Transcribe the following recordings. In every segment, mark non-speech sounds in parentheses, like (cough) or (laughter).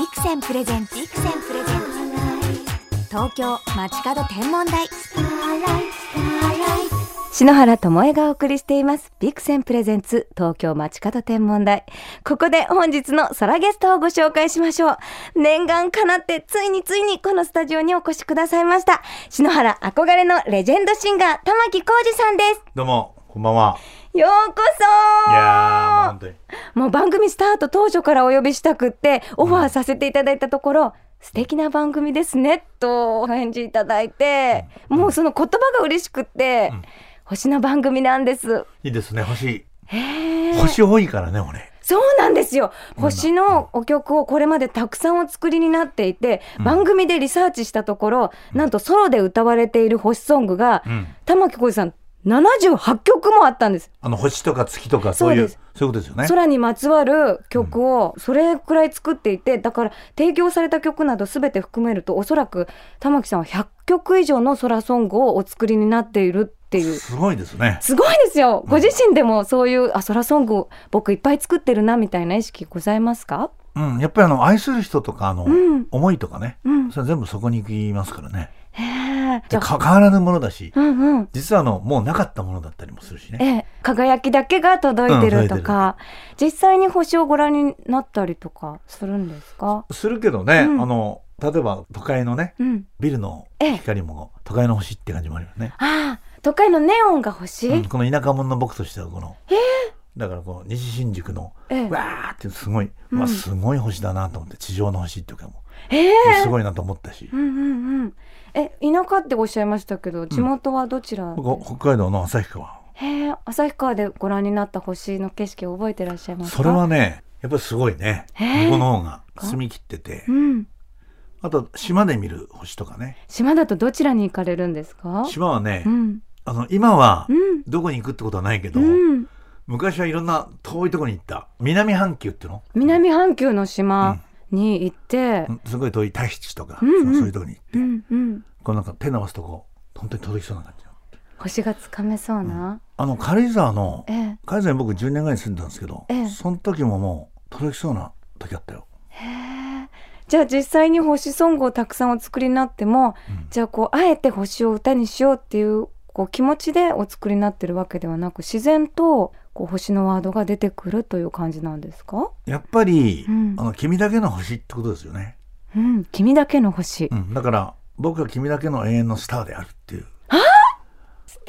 ビクセンプレゼンツビクセンプレゼンツ東京街角天文台篠原智恵がお送りしています。ビクセンプレゼンツ東京街角天文台。ここで本日の空ゲストをご紹介しましょう。念願かなってついについにこのスタジオにお越しくださいました。篠原憧れのレジェンドシンガー玉木浩二さんです。どうも、こんばんは。ようこそ。いやー、もう番組スタート当初からお呼びしたくってオファーさせていただいたところ、素敵な番組ですねとお返事いただいて、もうその言葉が嬉しくって、星の番組なんです。いいですね、星。星多いからね、俺。そうなんですよ。星のお曲をこれまでたくさんお作りになっていて、番組でリサーチしたところ、なんとソロで歌われている星ソングが、うん。玉置浩二さん78曲もあったんです。あの、星とか月とか、そういう、そそうういうことですよね。空にまつわる曲をそれくらい作っていてだから提供された曲など全て含めるとおそらく玉置さんは100曲以上の空ソングをお作りになっているっていうすごいですね。すごいですよご自身でもそういうあ空ソング僕いっぱい作ってるなみたいな意識ございますか？うん。やっぱりあの、愛する人とか、あの、ん思いとかね。うんそれは全部そこに行きますからね。へえゃあ。か変わらぬものだし、うんうん。実はあの、もうなかったものだったりもするしね。ええ、輝きだけが届いてるとか、実際に星をご覧になったりとかするんですか？するけどね、うん。あの、例えば都会のね、うん。ビルのええ。光も都会の星って感じもあるよね。ああ都会のネオンが星、うんこの田舎者の僕としてはこの、だからこの西新宿の、ええ。わーってすごい、うん。まあすごい星だなと思って地上の星っていうかもええ。うすごいなと思ったし、うんうんうん。え、田舎っておっしゃいましたけど、地元はどちら、僕北海道の旭川へえ、旭川でご覧になった星の景色を覚えてらっしゃいますか？それはねやっぱりすごいね向こうの方が澄み切っててうん。あと島で見る星とかね島だとどちらに行かれるんですか？島はね、うん。あの今はうん。どこに行くってことはないけど、うん。昔はいろんな遠いところに行った南半球っていうの、南半球の島に行ってう。んすごい遠いタヒチとか、うんうんそういうところに行って、うんうん。こうなんか手伸ばすとこ本当に届きそうな感じ星がつかめそうな？あの軽井沢のええ。軽井沢に僕10年ぐらい住んでたんですけど、ええその時ももう届きそうな時あったよ。へえ。じゃあ実際に星ソングをたくさんお作りになっても、じゃあこうあえて星を歌にしようっていうこう気持ちでお作りになってるわけではなく自然とこう星のワードが出てくるという感じなんですか？やっぱり、うんあの君だけの星ってことですよね。うん、君だけの星。うん、だから僕は君だけの永遠のスターであるっていう。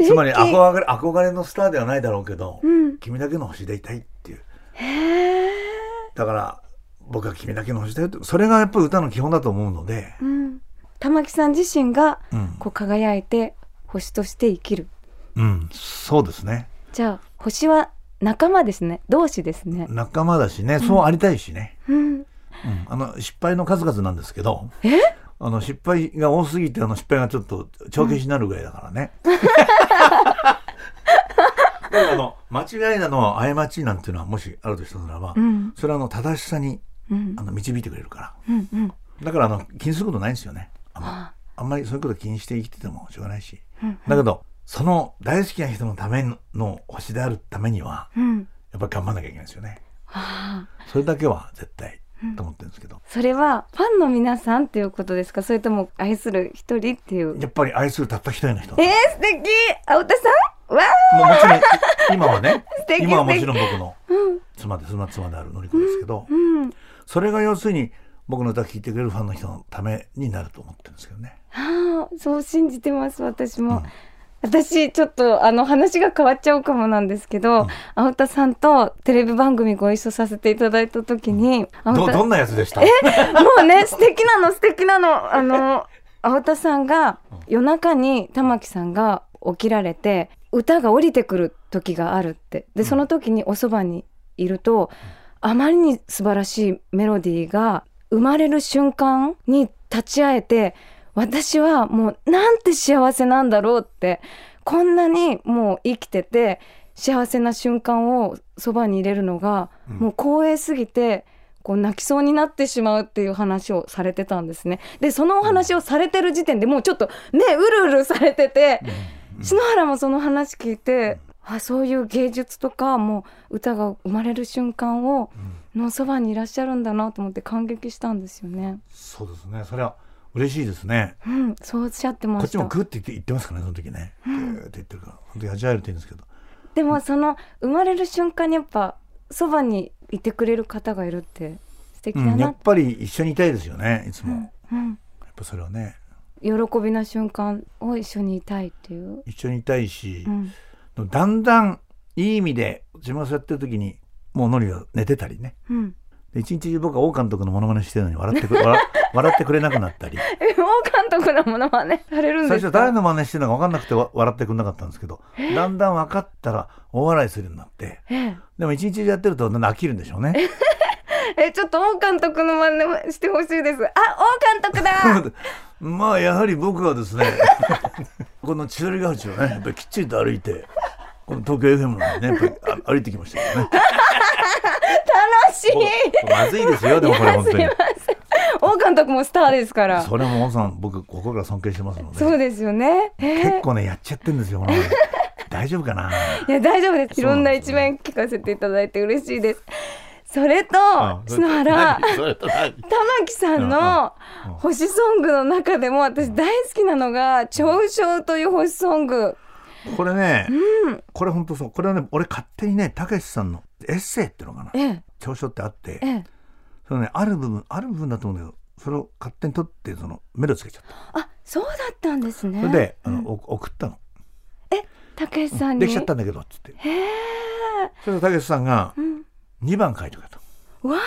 つまり憧れ憧れのスターではないだろうけど、うん。君だけの星でいたいっていう。だから僕は君だけの星だよってそれがやっぱり歌の基本だと思うので、うん。玉木さん自身がうん、こう輝いて星として生きる。うん、そうですね。じゃあ星は仲間ですね。同志ですね。仲間だしね、そうありたいしね。うん。うん、あの失敗の数々なんですけど。え？あの失敗が多すぎてあの失敗がちょっと帳消しになるぐらいだからね。だからあの間違いなのは過ちなんていうのはもしあるとしたならば、うん。それはあの正しさにうんあ。の導いてくれるからうん。うん。だからあの気にすることないんですよねあのああんまりそういうこと気にして生きててもしょうがないしうん。だけどその大好きな人のための星であるためにはうん。やっぱり頑張んなきゃいけないですよね。それだけは絶対と思ってるんですけど。それはファンの皆さんっていうことですか？それとも愛する一人っていう。やっぱり愛するたった一人の人。えー、素敵！青田さん？わもうもちろん今はね (laughs) 今はもちろん僕の妻で妻妻であるのりこですけど、うんそれが要するに僕の歌聴いてくれるファンの人のためになると思ってるんですけどね。ああそう信じてます私も、うん私ちょっとあの話が変わっちゃうかもなんですけど、青田さんとテレビ番組ご一緒させていただいた時に、青田どどんなやつでした？もうね素敵なの (laughs) 素敵なの。あの青田さんが夜中に玉木さんが起きられて歌が降りてくる時があるって。でその時におそばにいると、あまりに素晴らしいメロディーが生まれる瞬間に立ち会えて私はもうなんて幸せなんだろうってこんなにもう生きてて幸せな瞬間をそばに入れるのが、うん。もう光栄すぎてこう泣きそうになってしまうっていう話をされてたんですね。でそのお話をされてる時点でもうちょっとねうるうるされてて、篠原もその話聞いて、あそういう芸術とかもう歌が生まれる瞬間をのそばにいらっしゃるんだなと思って感激したんですよね。そうですね。それは嬉しいですね。うん、そうおっしゃってました。こっちも。グって言ってますからねその時ね、グーって言ってるから本当に味わえるって言うんですけど。でもその生まれる瞬間にやっぱそばにいてくれる方がいるって素敵だうん、やなっ。ぱり一緒にいたいですよねいつも、やうん、っぱそれはね。喜びな瞬間を一緒にいたいっていう。一緒にいたいしう、ん、だんだんいい意味で自分がそうやってる時にもうノリが寝てたりね。うん。で一日中僕は王監督のモノマネしてるのに笑ってく笑 (laughs) 笑ってくれなくなったりえ、王監督のものまねされるんですか？最初誰の真似してるのか分かんなくてわ笑ってくれなかったんですけどだんだん分かったら大笑いするようになってえでも一日中やってると飽きるんでしょうね。え、(laughs) え、ちょっと王監督の真似してほしいです。あ、王監督だ。(laughs) まあやはり僕はですねこの千鳥ヶ淵をねやっぱりきっちりと歩いてこの東京 FM のねやっぱりあ歩いてきましたけどね楽しい。僕まずいですよでもこれ本当に王監督もスターですから。それも王さん僕心から尊敬してますのでそうですよね。えー結構ねやっちゃってるんですよ (laughs) 大丈夫かな？いや大丈夫です。いろんな一面聞かせていただいて嬉しいです。それと篠原 (laughs) 玉木さんの星ソングの中でも私大好きなのが「長唱」という星ソング。これね、うん。これ本当そうこれはね俺勝手にねたけしさんのエッセイっていうのかな。ええ。長所ってあってええ。そのねある部分ある部分だと思うんだけどそれを勝手に取ってそのメロつけちゃった。あそうだったんですね。それで、あうん送ったの。たけしさんに？できちゃったんだけどっつって。へえ。それでたけしさんがうん。2番書いてくれたわあ。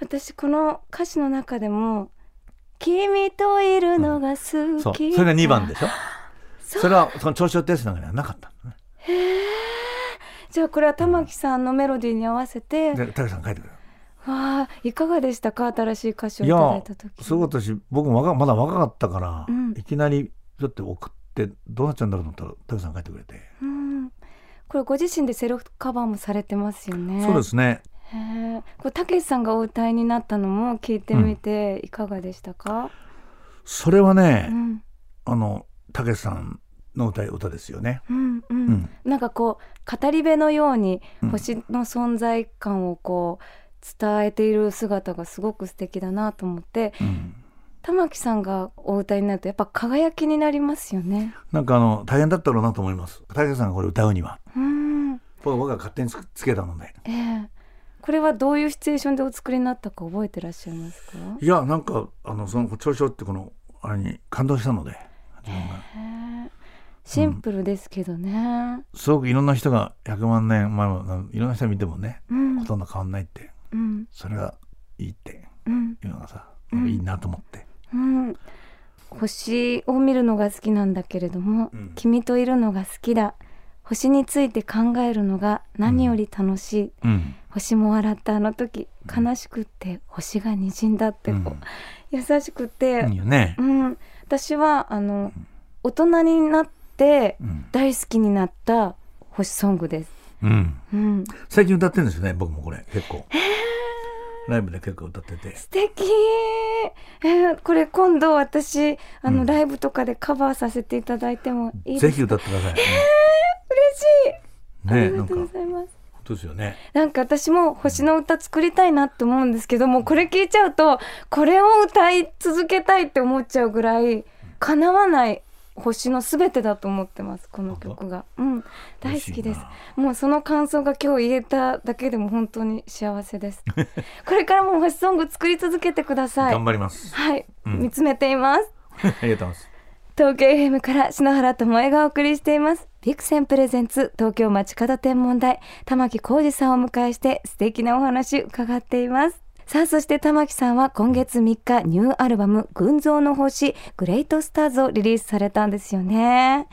私この歌詞の中でも「君といるのが好き」そう。それが2番でしょ。それはその長所ってやつの中にはなかったのね。へえじゃあこれは玉木さんのメロディーに合わせて。わでたけしさん書いてくれたあいかがでしたか？新しい歌詞をいいただいやた時すごかったし僕も若まだ若かったから、うん。いきなりだって送ってどうなっちゃうんだろうと思ったらたけしさん書いてくれて、うん。これご自身でセルフカバーもされてますよね。そうですね。へえこれたけしさんがお歌いになったのも聞いてみていかがでしたか、それはね、うん。あのたけしさんの歌い歌ですよね。うんうん。うん。なんかこう語り部のようにうん。星の存在感をこう伝えている姿がすごく素敵だなと思ってうん。玉木さんがお歌いになるとやっぱ輝きになりますよね。なんかあの大変だったろうなと思います。たけしさんがこれ歌うには。うん。僕僕が勝手につつけたので。ええ。これはどういうシチュエーションでお作りになったか覚えてらっしゃいますか？いやなんかあのその長所ってこのあれに感動したので自分が。へえシンプルですけどね。すごくいろんな人が100万年前もないろんな人が見てもねうん。ほとんど変わんないって。うん。それがいいって。うん。いうのがさ、うんいいなと思って、うん、星を見るのが好きなんだけれども、うん。君といるのが好きだ。星について考えるのが何より楽しい、うん。星も笑ったあの時悲しくって星が滲んだってこう、優しくて、いいよね。う、ん。私はあの大人になってうん。大好きになった星ソングです。うん、うん、最近歌ってるんですよね僕もこれ。結構。ライブで結構歌ってて。素敵。えーこれ今度私あの、うん。ライブとかでカバーさせていただいてもいいですか？ぜひ歌ってください、嬉しい、ねありがとうございます。本当ですよね。なんか私も星の歌作りたいなって思うんですけどもこれ聞いちゃうとこれを歌い続けたいって思っちゃうぐらい叶わない星のすべてだと思ってますこの曲が。うん。大好きです。もうその感想が今日言えただけでも本当に幸せです。(laughs) これからも星ソング作り続けてください。頑張ります。はい、うん。見つめています。(laughs) ありがとうございます。東京 FM から篠原智恵がお送りしています。ビクセンプレゼンツ東京街角天文台玉木浩二さんをお迎えして素敵なお話伺っていますさあそして玉木さんは今月3日ニューアルバム群像の星グレートスターズをリリースされたんですよね。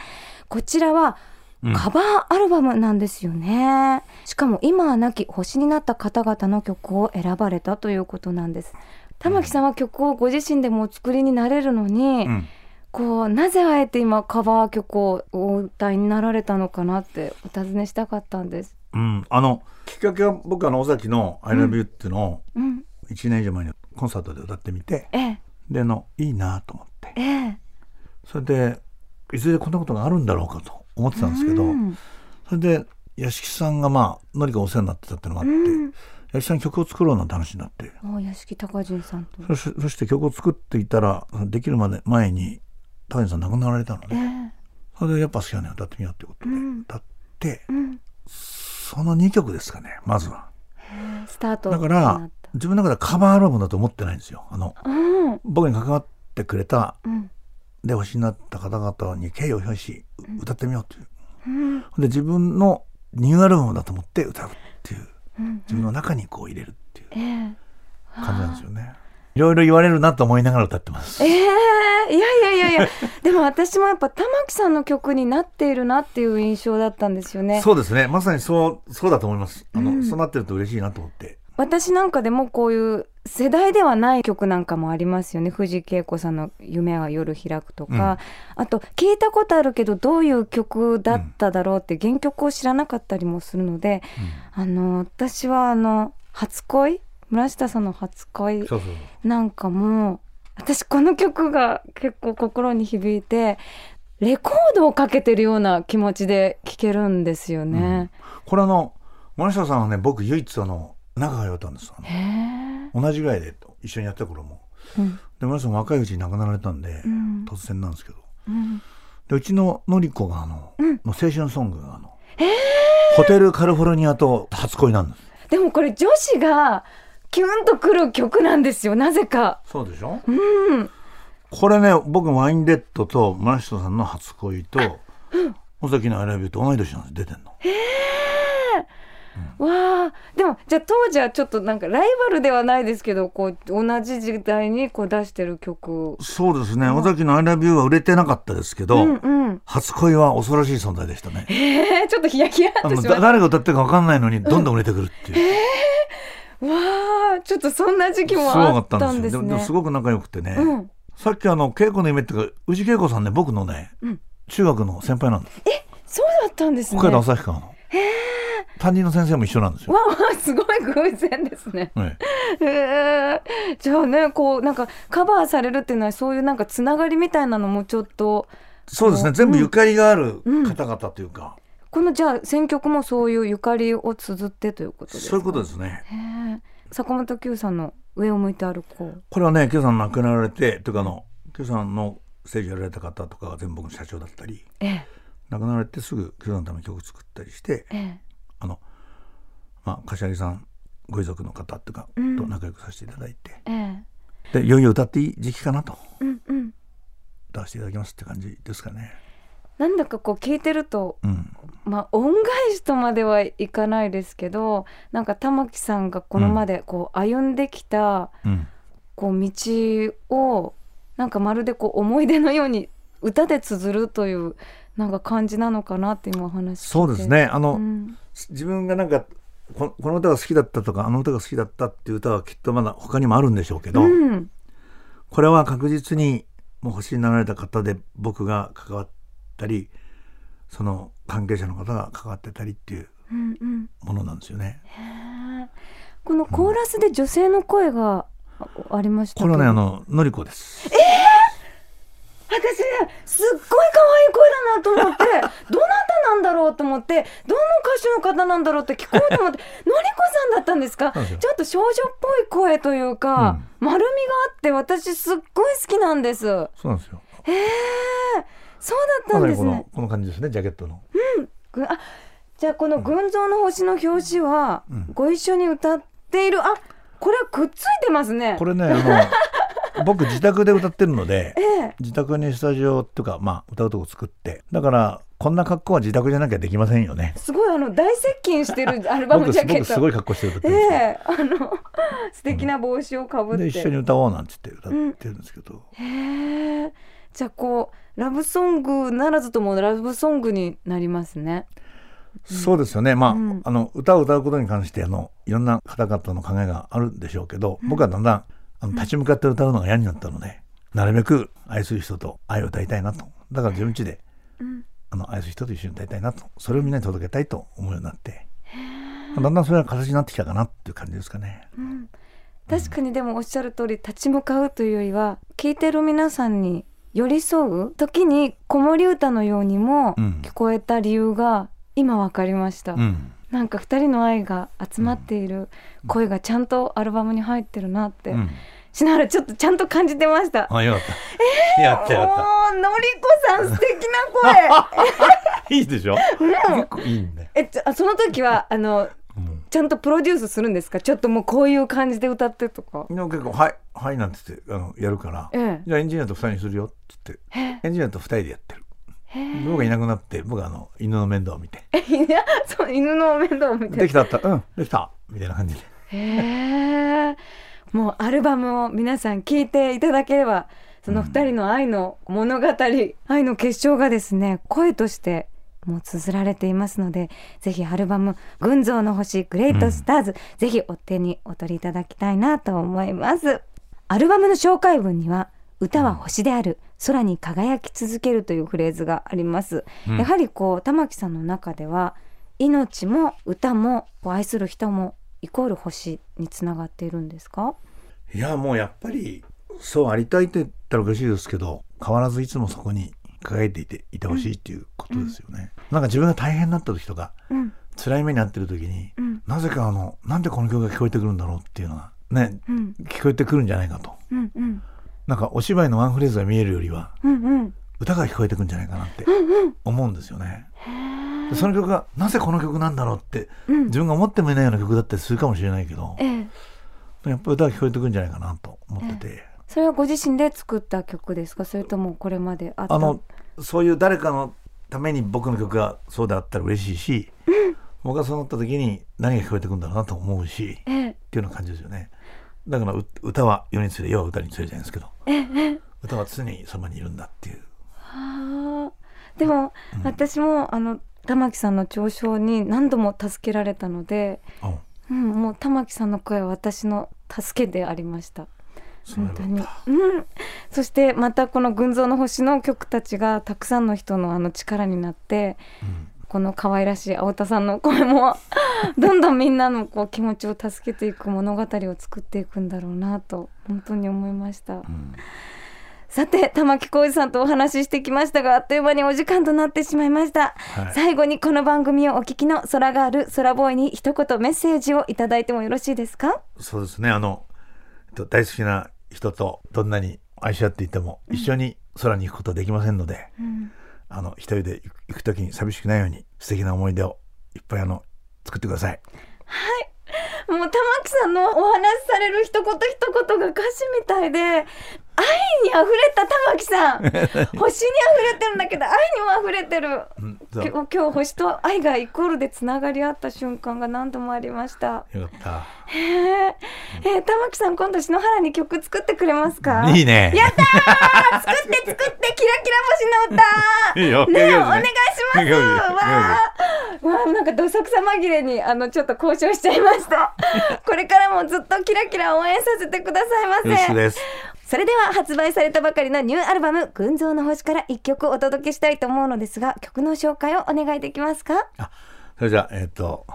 こちらはうん。カバーアルバムなんですよね、しかも今は亡き星になった方々の曲を選ばれたということなんです。玉木さんは曲をご自身でもお作りになれるのに、うん。こうなぜあえて今カバー曲をお歌いになられたのかなってお尋ねしたかったんです。うん、あのきっかけは僕あの尾崎の「ILOVEYOU」っていうのをうん、1年以上前にコンサートで歌ってみてええ、であのいいなと思って。ええ、それでいずれこんなことがあるんだろうかと思ってたんですけど、うん。それで屋敷さんがまあ何かお世話になってたってのもあって、うん。八木さん曲を作ろうなんて話になって。お屋敷隆人さんと。そして曲を作っていたらできるまで前に高橋さん亡くなられたのえね。えそれでやっぱ好きなの歌ってみようってことでうん。歌ってうんその2曲ですかねまずは。スタートだから自分の中ではカバーアルバムだと思ってないんですよ。あのうん。僕に関わってくれたうん。で星になった方々に敬意を表し歌ってみようという。うん。で自分のニューアルバムだと思って歌うっていう。うん自分の中にこう入れるっていうええ。感じなんですよねいろいろ言われるなと思いながら歌ってます。ええいやいやいやいや。(laughs) でも私もやっぱ玉木さんの曲になっているなっていう印象だったんですよね。そうですね。まさにそうそうだと思います。あの、うん。そうなってると嬉しいなと思って。私なんかでもこういう世代ではない曲なんかもありますよね。藤恵子さんの「夢は夜開く」とか、あと聞いたことあるけどどういう曲だっただろうって原曲を知らなかったりもするので、あの私はあの「初恋」村下さんの「初恋。そうそう」なんかも私この曲が結構心に響いてレコードをかけてるような気持ちで聴けるんですよね。これあの森下さんはね僕唯一あの仲が良かったんです同じぐらいで一緒にやった頃も。うん。で森下さん若いうちに亡くなられたんで、うん。突然なんですけど。うん。でうちののり子があの、うん。の青春ソングがあの、ホテルカリフォルニアと初恋なんです。でもこれ女子がキュンとくる曲なんですよ。なぜか。そうでしょ？うん、これね僕ワインレッドと村下さんの初恋と尾崎の「アイラビュー」と同い年なんです出てんの。わあ。でもじゃあ当時はちょっとなんかライバルではないですけどこう同じ時代にこう出してる曲。そうですね。尾崎の「アイラビュー」は売れてなかったですけど、うんうん、初恋は恐ろしい存在でしたね。えー、ちょっとヒヤヒヤってしま誰が歌ってるか分かんないのにどんどん売れてくるっていう、た。わあちょっとそんな時期もあったんですすね。よ。でもすごく仲良くてね、うん、さっきあの稽古の夢っていうか宇治恵子さんね僕のね、うん。中学の先輩なんですそうだったんですね。北海道旭川の。担任の先生も一緒なんですよ、わあすごい偶然ですね。えへえじゃあねこうなんかカバーされるっていうのはそういうなんかつながりみたいなのもちょっとえそうですね。うん全部ゆかりがある方々というか、このじゃあ選曲もそういうゆかりを綴ってということですか？そういうことですね。坂本九さんの上を向いて歩こう。これはね Q さん亡くなられてというかあの Q さんのステージやられた方とかが全部僕の社長だったりええ。亡くなられてすぐ Q さんのために曲作ったりしてええ。あのまあ柏木さんご遺族の方とかとうん。仲良くさせていただいて、えでいよいよ歌っていい時期かなと。えうんうん。歌わせていただきますって感じですかね。なんだかこう聞いてるとうん、まあ恩返しとまではいかないですけどなんか玉木さんがこのまでこう歩んできたうん、こう道をなんかまるでこう思い出のように歌で綴るというなんか感じなのかなって今お話そうですね。あの、うん。自分がなんかここの歌が好きだったとかあの歌が好きだったっていう歌はきっとまだ他にもあるんでしょうけど、うん。これは確実にもう星になられた方で僕が関わったりその関係者の方が関わってたりっていううんうん。ものなんですよね。へえこのコーラスで女性の声があありましたけ？どこれはねあののりこです。私ねすっごい可愛い声だなと思って (laughs) どなたなんだろうと思ってどの歌手の方なんだろうって聞こうと思って (laughs) のりこさんだったんですか？ちょっと少女っぽい声というか、丸みがあって私すっごい好きなんです。そうなんですよ。へえそうだったんですね。のこの感じですねジャケットの。ぐあじゃあこの「群像の星」の表紙は、うん。ご一緒に歌っている。あこれはくっついてますね。これねあの (laughs) 僕自宅で歌ってるのでええ。自宅にスタジオっていうかまあ歌うとこ作って。だからこんな格好は自宅じゃなきゃできませんよね。すごいあの大接近してる (laughs) アルバム僕ジャケット。僕すごい格好して歌ってえるんですよ。えあの素敵な帽子をかぶって、で一緒に歌おうなんて言って歌ってるんですけど、へえじゃあこうラブソングならずともラブソングになりますね。そうですよね。まあ,、うん。あの歌を歌うことに関してあのいろんな方々の考えがあるんでしょうけど、僕はだんだんあの立ち向かって歌うのが嫌になったのでなるべく愛する人と愛を歌いたいなと。だから自分家で、ん。あの愛する人と一緒に歌いたいなと。それをみんなに届けたいと思うようになって。だんだんそれが形になってきたかなっていう感じですかね。確かにでもおっしゃる通り立ち向かうというよりは聞いてる皆さんに寄り添う時に子守歌のようにもうん。聞こえた理由が今わかりました、うん、なんか二人の愛が集まっている声がちゃんとアルバムに入ってるなって、うん。しながらちょっとちゃんと感じてました。あよかった、やったやっもうのりこさん素敵な声。た。いいでしょ結構いいんだよ、えその時はあのうんちゃんとプロデュースするんですか？ちょっともうこういう感じで歌ってとか。結構「はいはい」なんて言ってあのやるから、ええ。じゃあエンジニアと二人にするよって言ってエンジニアと二人でやってる。僕がいなくなって僕があの犬の面倒を見て。(laughs) いやそう犬の面倒を見「て。できた?」って「うんできた」みたいな感じで。へえ。もうアルバムを皆さん聴いていただければその二人の愛の物語、愛の結晶がですね声としてもう綴られていますのでぜひアルバム「群像の星グレートスターズ」ぜひお手にお取りいただきたいなと思います。アルバムの紹介文には歌は星である空に輝き続けるというフレーズがあります、うん。やはりこう玉木さんの中では命も歌も愛する人もイコール星につながっているんですか？いやもうやっぱりそうありたいって言ったらおかしいですけど変わらずいつもそこに輝いていていてほしいっていうことですよね、なんか自分が大変になった時とかうん。辛い目に遭ってる時に、うん。なぜかあのなんでこの曲が聞こえてくるんだろうっていうのがねうん。聞こえてくるんじゃないかと。うんうん。なんかお芝居のワンフレーズが見えるよりはうんうん。歌が聞こえてくるんじゃないかなって思うんですよね。でその曲がなぜこの曲なんだろうってうん。自分が思ってもいないような曲だったりするかもしれないけどええ。やっぱ歌が聞こえてくるんじゃないかなと思ってて、それはご自身で作った曲ですか？それともこれまであった？あのそういう誰かのために僕の曲がそうであったら嬉しいし、僕がそうなった時に何が聞こえてくるんだろうなと思うしっえ。えていうような感じですよね。だからう歌は世につれ世は歌につれじゃないですけど歌は常にそばにいるんだっていう。はあでも、私もあの玉木さんの長所に何度も助けられたので、あうん、もう玉木さんの声は私の助けでありました本当に。うん、そしてまたこの「群像の星」の曲たちがたくさんの人のあの力になってうんこの可愛らしい青田さんの声もどんどんみんなのこう気持ちを助けていく物語を作っていくんだろうなと本当に思いました。うんさて玉置浩二さんとお話ししてきましたがあっという間にお時間となってしまいました、はい。最後にこの番組をお聞きの空がある空ボーイに一言メッセージをいただいてもよろしいですか？そうですね。あのえっと大好きな人とどんなに愛し合っていても一緒に空に行くことはできませんので、うんあの一人で行く時に寂しくないように素敵な思い出をいっぱいあの作ってください。もう玉木さんのお話しされる一言一言が歌詞みたいで愛に溢れた玉木さん。星に溢れてるんだけど愛にも溢れてる。今日星と愛がイコールでつながり合った瞬間が何度もありました。よかっへええー玉木さん今度篠原に曲作ってくれますか？た。いいね。やったー！作って作ってキラキラ星の歌。(laughs) いいよ。ねえいいよ。お願いします。わあわあなんかどさくさ紛れにあのちょっと交渉しちゃいました。これからもずっとキラキラ応援させてくださいまよろしくせです。それでは発売されたばかりのニューアルバム「群像の星」から一曲お届けしたいと思うのですが曲の紹介をお願いできますか？それじゃあえっ、と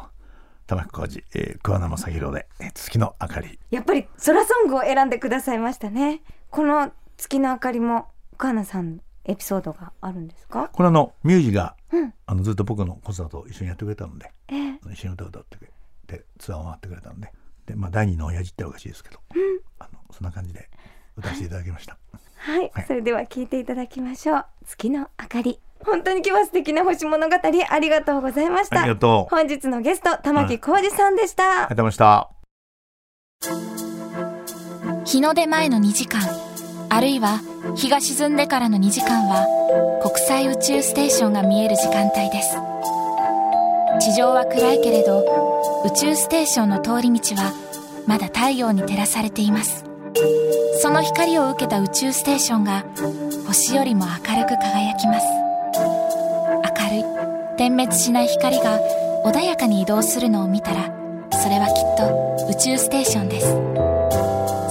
玉置浩二、えー、桑名正宏で、えー月の明かり。やっぱり空ソングを選んでくださいましたね。この月の明かりも岡野さんエピソードがあるんですか？これあのミュージが、うん。あのずっと僕のコンサートを一緒にやってくれたのでええ。一緒に歌を歌ってくれてツアーを回ってくれたのでで、まあ、第二の親父っておかしいですけど、あのそんな感じで歌わせていただきました。はい、はい。それでは聞いていただきましょう。月の明かり。本当に今日は素敵な星物語ありがとうございました。ありがとう。本日のゲスト玉置浩二さんでした、ありがとうございました。日の出前の2時間。あるいは日が沈んでからの2時間は国際宇宙ステーションが見える時間帯です。地上は暗いけれど宇宙ステーションの通り道はまだ太陽に照らされていますその光を受けた宇宙ステーションが星よりも明るく輝きます。明るい点滅しない光が穏やかに移動するのを見たらそれはきっと宇宙ステーションです。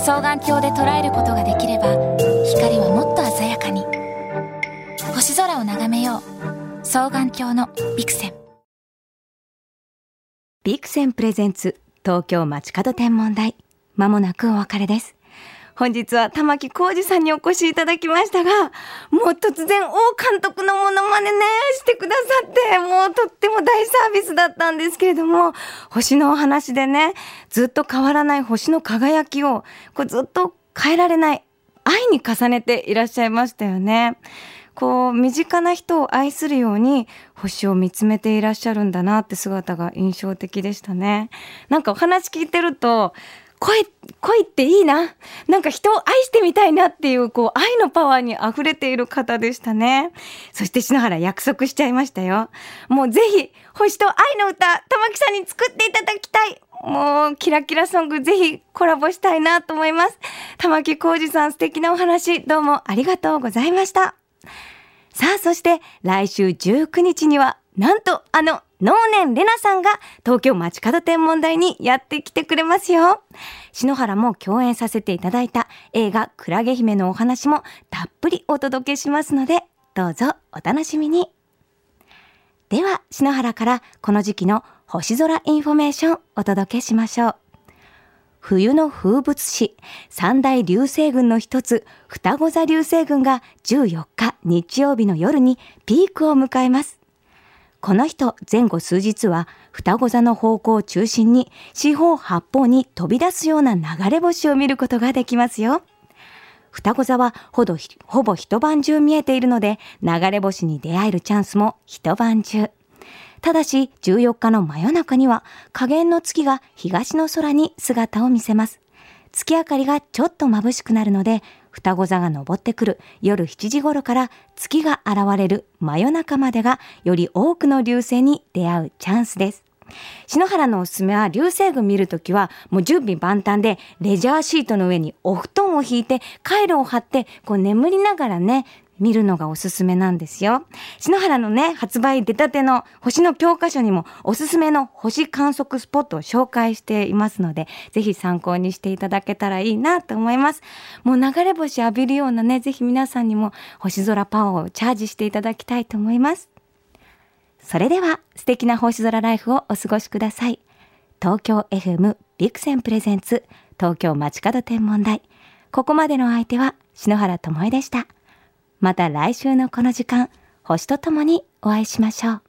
双眼鏡で捉えることができれば光はもっと鮮やかに。星空を眺めよう。双眼鏡のビクセン。ビクセンプレゼンツ東京街角天文台。まもなくお別れです。本日は玉木浩二さんにお越しいただきましたが、もう突然王監督のモノマネね、してくださって、もうとっても大サービスだったんですけれども、星のお話でね、ずっと変わらない星の輝きを、こうずっと変えられない愛に重ねていらっしゃいましたよね。こう、身近な人を愛するように星を見つめていらっしゃるんだなって姿が印象的でしたね。なんかお話聞いてると、恋、恋っていいな。なんか人を愛してみたいなっていう、こう、愛のパワーに溢れている方でしたね。そして篠原約束しちゃいましたよ。もうぜひ、星と愛の歌、玉木さんに作っていただきたい。もう、キラキラソングぜひコラボしたいなと思います。玉木浩二さん素敵なお話、どうもありがとうございました。さあ、そして来週19日には、なんとあの能年レナさんが東京街角天文台にやってきてくれますよ。篠原も共演させていただいた映画クラゲ姫のお話もたっぷりお届けしますので、どうぞお楽しみに。では、篠原からこの時期の星空インフォメーションお届けしましょう。冬の風物詩、三大流星群の一つ、双子座流星群が14日日曜日の夜にピークを迎えます。この人前後数日は双子座の方向を中心に四方八方に飛び出すような流れ星を見ることができますよ。双子座はほどほぼ一晩中見えているので流れ星に出会えるチャンスも一晩中。ただし14日の真夜中には下限の月が東の空に姿を見せます。月明かりがちょっと眩しくなるので、双子座が昇ってくる夜7時頃から月が現れる真夜中までがより多くの流星に出会うチャンスです。篠原のおすすめは流星群見るときはもう準備万端でレジャーシートの上にお布団を引いてカイロを貼ってこう眠りながらね見るのがおすすめなんですよ。篠原のね、発売出たての星の教科書にもおすすめの星観測スポットを紹介していますので、ぜひ参考にしていただけたらいいなと思います。もう流れ星浴びるようなね、ぜひ皆さんにも星空パワーをチャージしていただきたいと思います。それでは素敵な星空ライフをお過ごしください。東京 FM ビクセンプレゼンツ東京街角天文台。ここまでの相手は篠原智恵でした。また来週のこの時間、星とともにお会いしましょう。